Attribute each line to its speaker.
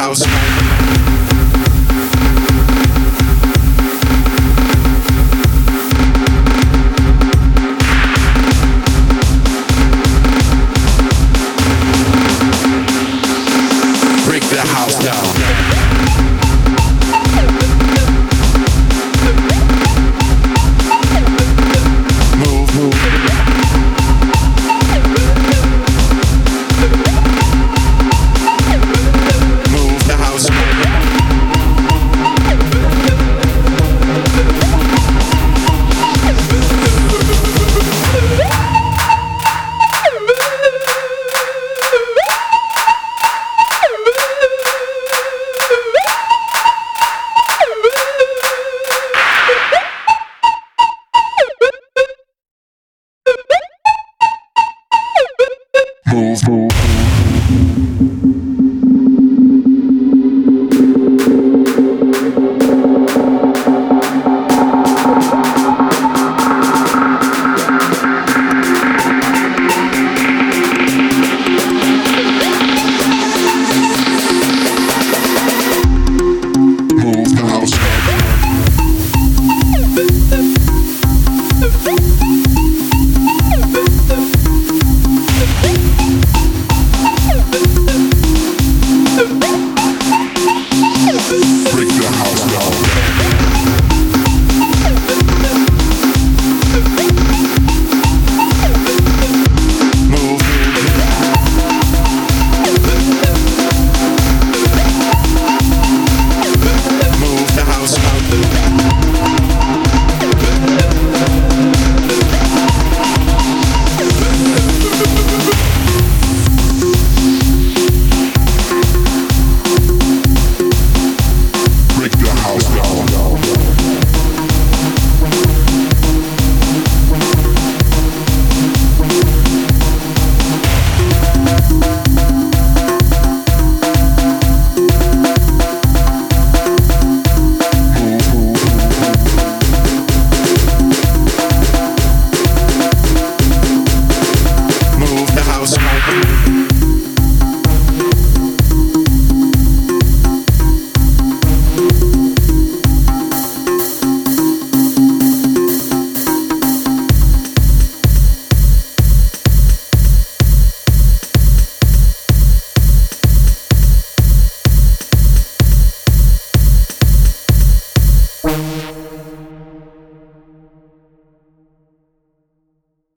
Speaker 1: house. Break the house down. Groove, groove.